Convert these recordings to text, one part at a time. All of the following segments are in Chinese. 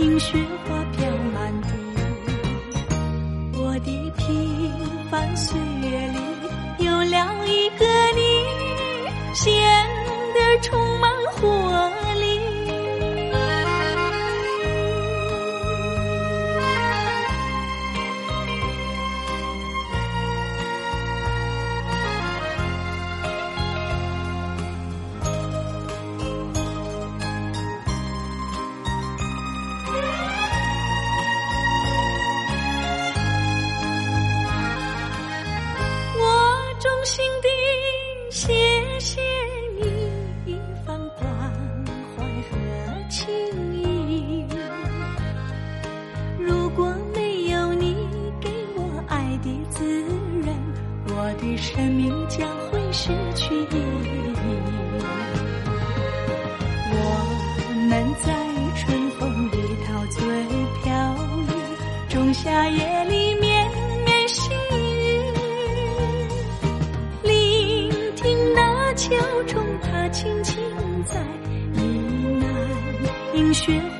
映雪花飘满地。我的平凡岁月里有了一个你，显得充满冰雪。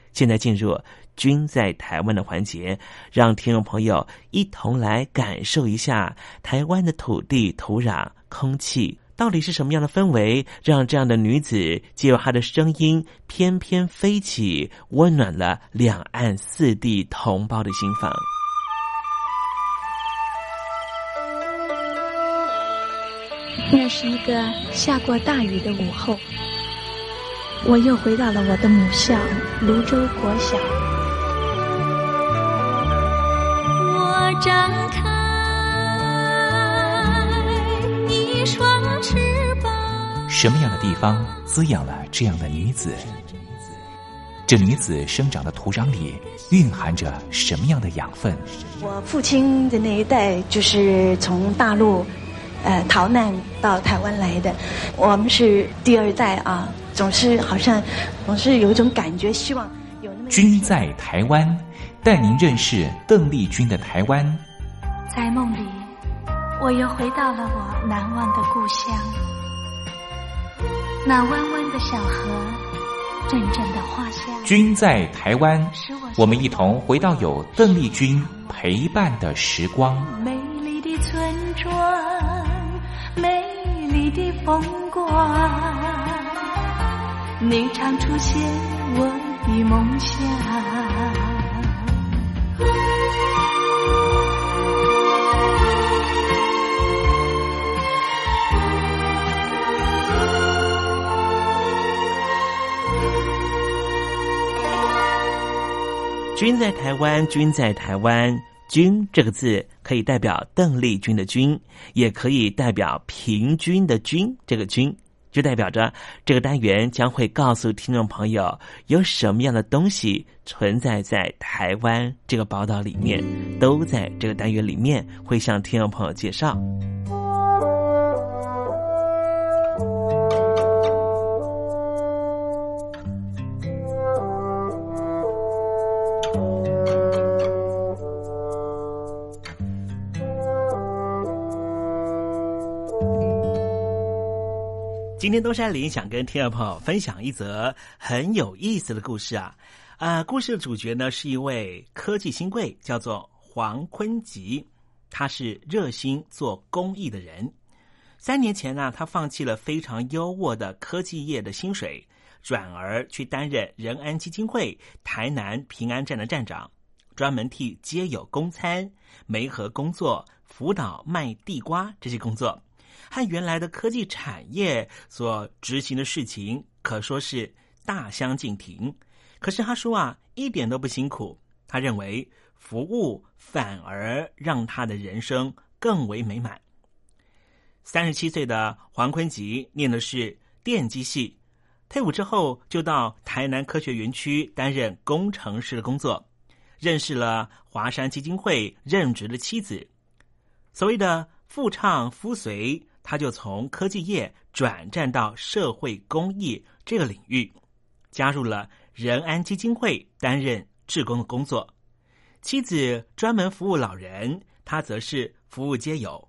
现在进入“君在台湾”的环节，让听众朋友一同来感受一下台湾的土地、土壤、空气到底是什么样的氛围，让这样的女子借由她的声音翩翩飞起，温暖了两岸四地同胞的心房。那是一个下过大雨的午后，我又回到了我的母校泸州国小。我张开一双翅膀。什么样的地方滋养了这样的女子？这女子生长的土壤里蕴含着什么样的养分？我父亲的那一代就是从大陆，呃，逃难到台湾来的。我们是第二代啊，总是好像总是有一种感觉，希望有那么。君在台湾，带您认识邓丽君的台湾。在梦里，我又回到了我难忘的故乡，那弯弯的小河，阵阵的花香。君在台湾，我们一同回到有邓丽君陪伴的时光。美丽的村庄，美丽的风光，你常出现我的梦乡。君在台湾，君在台湾，君这个字可以代表邓丽君的君，也可以代表平均的均。这个均就代表着这个单元将会告诉听众朋友有什么样的东西存在在台湾这个宝岛里面，都在这个单元里面会向听众朋友介绍。今天东山林想跟听众朋友分享一则很有意思的故事啊！啊，故事的主角呢是一位科技新贵，叫做黄坤吉，他是热心做公益的人。三年前呢，他放弃了非常优渥的科技业的薪水，转而去担任仁安基金会台南平安站的站长，专门替街友供餐、媒合工作、辅导卖地瓜这些工作。和原来的科技产业所执行的事情可说是大相径庭。可是他说啊，一点都不辛苦。他认为服务反而让他的人生更为美满。三十七岁的黄坤吉念的是电机系，退伍之后就到台南科学园区担任工程师的工作，认识了华山基金会任职的妻子。所谓的夫唱夫随。他就从科技业转战到社会公益这个领域，加入了仁安基金会担任志工的工作。妻子专门服务老人，他则是服务街友。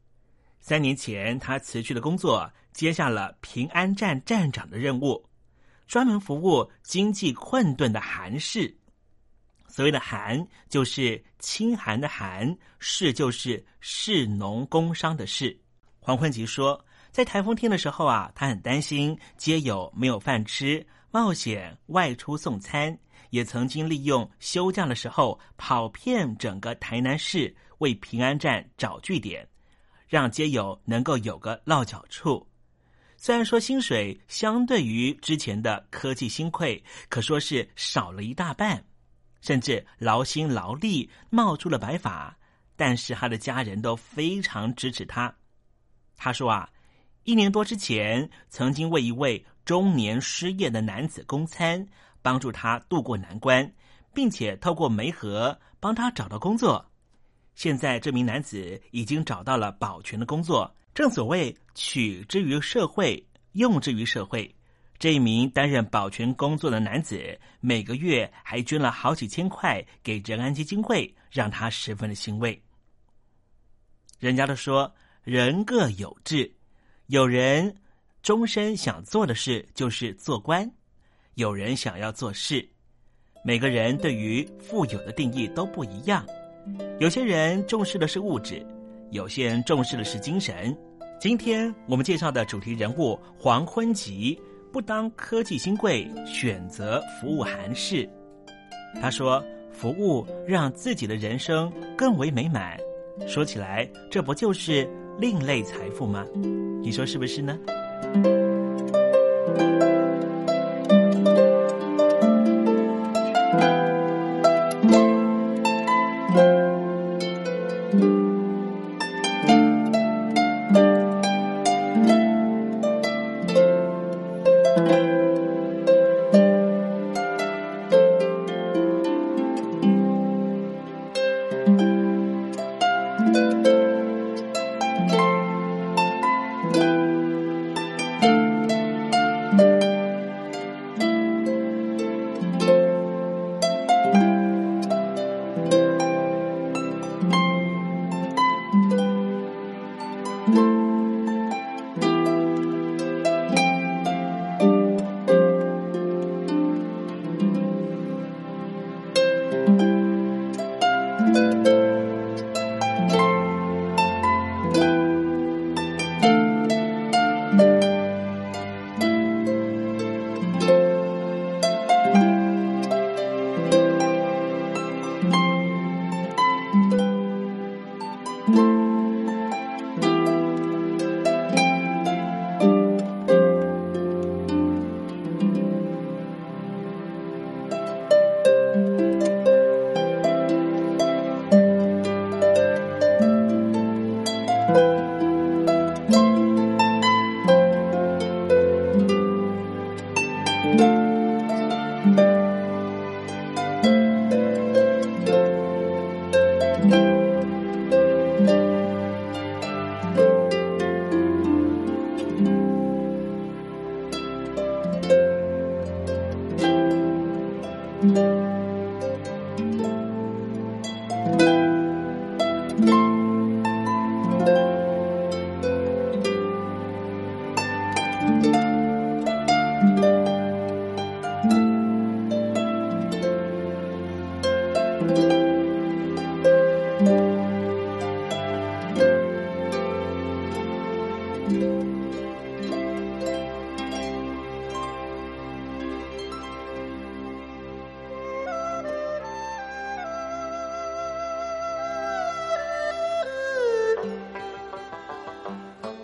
三年前，他辞去了工作，接下了平安站站长的任务，专门服务经济困顿的韩氏。所谓的“寒”，就是清寒的“寒”，“士”就是士农工商的“士”。黄坤吉说，在台风天的时候啊，他很担心街友没有饭吃，冒险外出送餐，也曾经利用休假的时候跑遍整个台南市，为平安站找据点，让街友能够有个落脚处。虽然说薪水相对于之前的科技新贵，可说是少了一大半，甚至劳心劳力冒出了白发，但是他的家人都非常支持他。他说啊，一年多之前曾经为一位中年失业的男子供餐，帮助他渡过难关，并且透过媒合帮他找到工作。现在这名男子已经找到了保全的工作。正所谓取之于社会，用之于社会。这一名担任保全工作的男子，每个月还捐了好几千块给仁安基金会，让他十分的欣慰。人家都说。人各有志，有人终身想做的事就是做官，有人想要做事。每个人对于富有的定义都不一样。有些人重视的是物质，有些人重视的是精神。今天我们介绍的主题人物黄坤吉，不当科技新贵，选择服务韩氏。他说：“服务让自己的人生更为美满。”说起来，这不就是？另类财富吗？你说是不是呢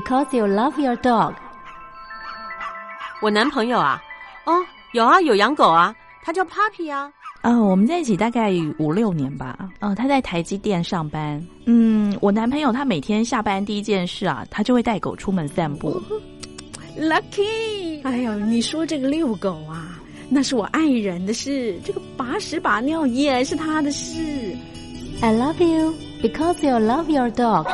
Because you love your dog。我男朋友啊，哦，有啊，有养狗啊，他叫 Puppy 啊。啊、我们在一起大概五六年吧。呃，他在台积电上班。嗯，我男朋友他每天下班第一件事啊，他就会带狗出门散步。Lucky，哎呦，你说这个遛狗啊，那是我爱人的事，这个把屎把尿也是他的事。I love you because you love your dog。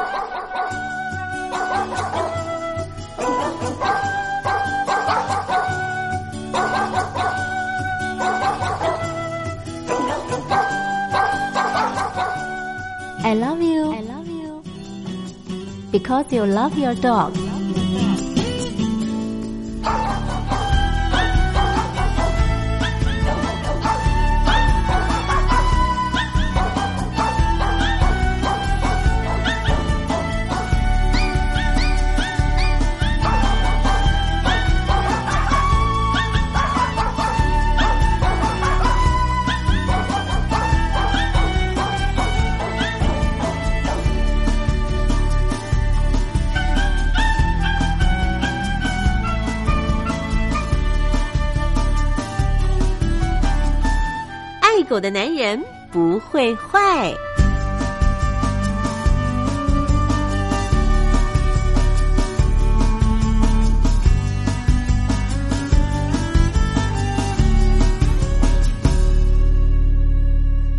I love you. I love you. Because you love your dog. 我的男人不会坏。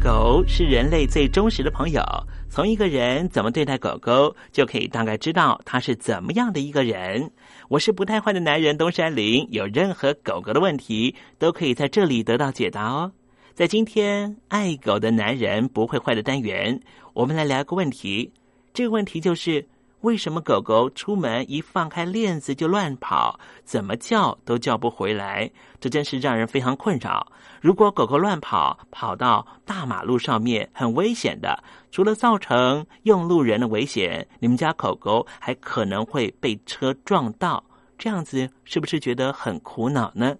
狗是人类最忠实的朋友从一个人怎么对待狗狗就可以大概知道他是怎么样的一个人。我是不太坏的男人东山林有任何狗狗的问题都可以在这里得到解答哦。在今天爱狗的男人不会坏的单元，我们来聊一个问题。这个问题就是。为什么狗狗出门一放开链子就乱跑，怎么叫都叫不回来？这真是让人非常困扰。如果狗狗乱跑，跑到大马路上面，很危险的。除了造成用路人的危险，你们家狗狗还可能会被车撞到。这样子是不是觉得很苦恼呢？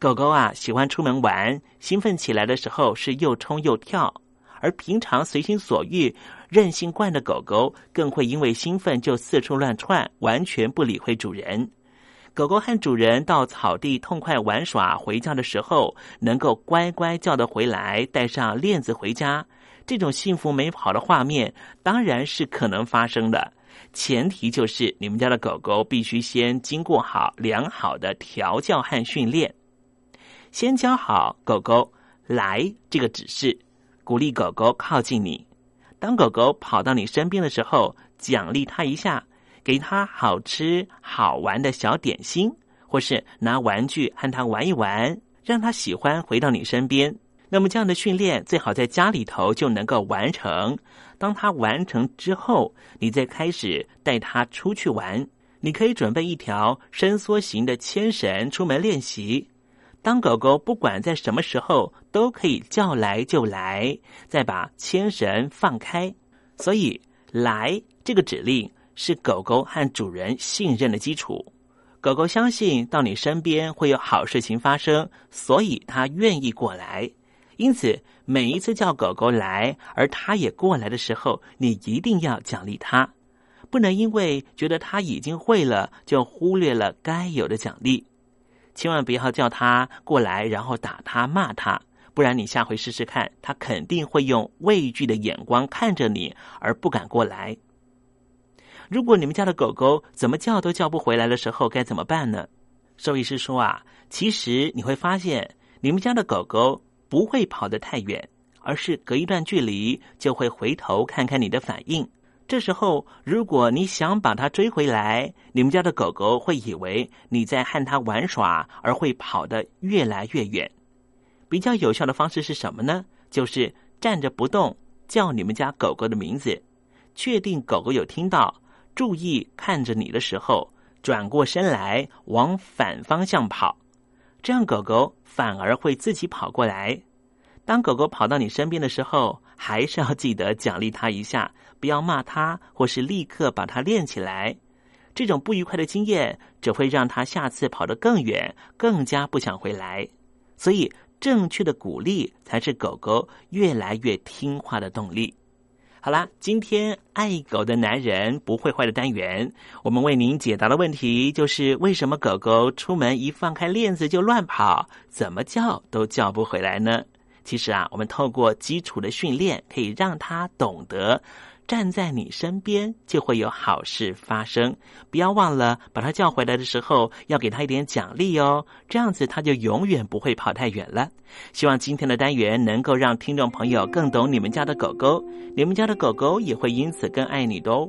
狗狗啊，喜欢出门玩，兴奋起来的时候是又冲又跳。而平常随心所欲、任性惯的狗狗，更会因为兴奋就四处乱窜，完全不理会主人。狗狗和主人到草地痛快玩耍，回家的时候能够乖乖叫得回来，带上链子回家，这种幸福美好的画面当然是可能发生的。前提就是你们家的狗狗必须先经过好良好的调教和训练，先教好狗狗来这个指示。鼓励狗狗靠近你，当狗狗跑到你身边的时候，奖励它一下，给它好吃好玩的小点心，或是拿玩具和它玩一玩，让它喜欢回到你身边。那么这样的训练最好在家里头就能够完成。当它完成之后，你再开始带它出去玩。你可以准备一条伸缩型的牵绳出门练习。当狗狗不管在什么时候都可以叫来就来，再把牵绳放开。所以“来”这个指令是狗狗和主人信任的基础。狗狗相信到你身边会有好事情发生，所以它愿意过来。因此，每一次叫狗狗来，而它也过来的时候，你一定要奖励它，不能因为觉得它已经会了，就忽略了该有的奖励。千万不要叫他过来，然后打他骂他，不然你下回试试看，他肯定会用畏惧的眼光看着你，而不敢过来。如果你们家的狗狗怎么叫都叫不回来的时候，该怎么办呢？兽医师说啊，其实你会发现，你们家的狗狗不会跑得太远，而是隔一段距离就会回头看看你的反应。这时候，如果你想把它追回来，你们家的狗狗会以为你在和它玩耍，而会跑得越来越远。比较有效的方式是什么呢？就是站着不动，叫你们家狗狗的名字，确定狗狗有听到，注意看着你的时候，转过身来往反方向跑，这样狗狗反而会自己跑过来。当狗狗跑到你身边的时候，还是要记得奖励它一下，不要骂它，或是立刻把它练起来。这种不愉快的经验只会让它下次跑得更远，更加不想回来。所以，正确的鼓励才是狗狗越来越听话的动力。好啦，今天爱狗的男人不会坏的单元，我们为您解答的问题就是：为什么狗狗出门一放开链子就乱跑，怎么叫都叫不回来呢？其实啊，我们透过基础的训练，可以让他懂得站在你身边就会有好事发生。不要忘了把他叫回来的时候，要给他一点奖励哦，这样子他就永远不会跑太远了。希望今天的单元能够让听众朋友更懂你们家的狗狗，你们家的狗狗也会因此更爱你的哦。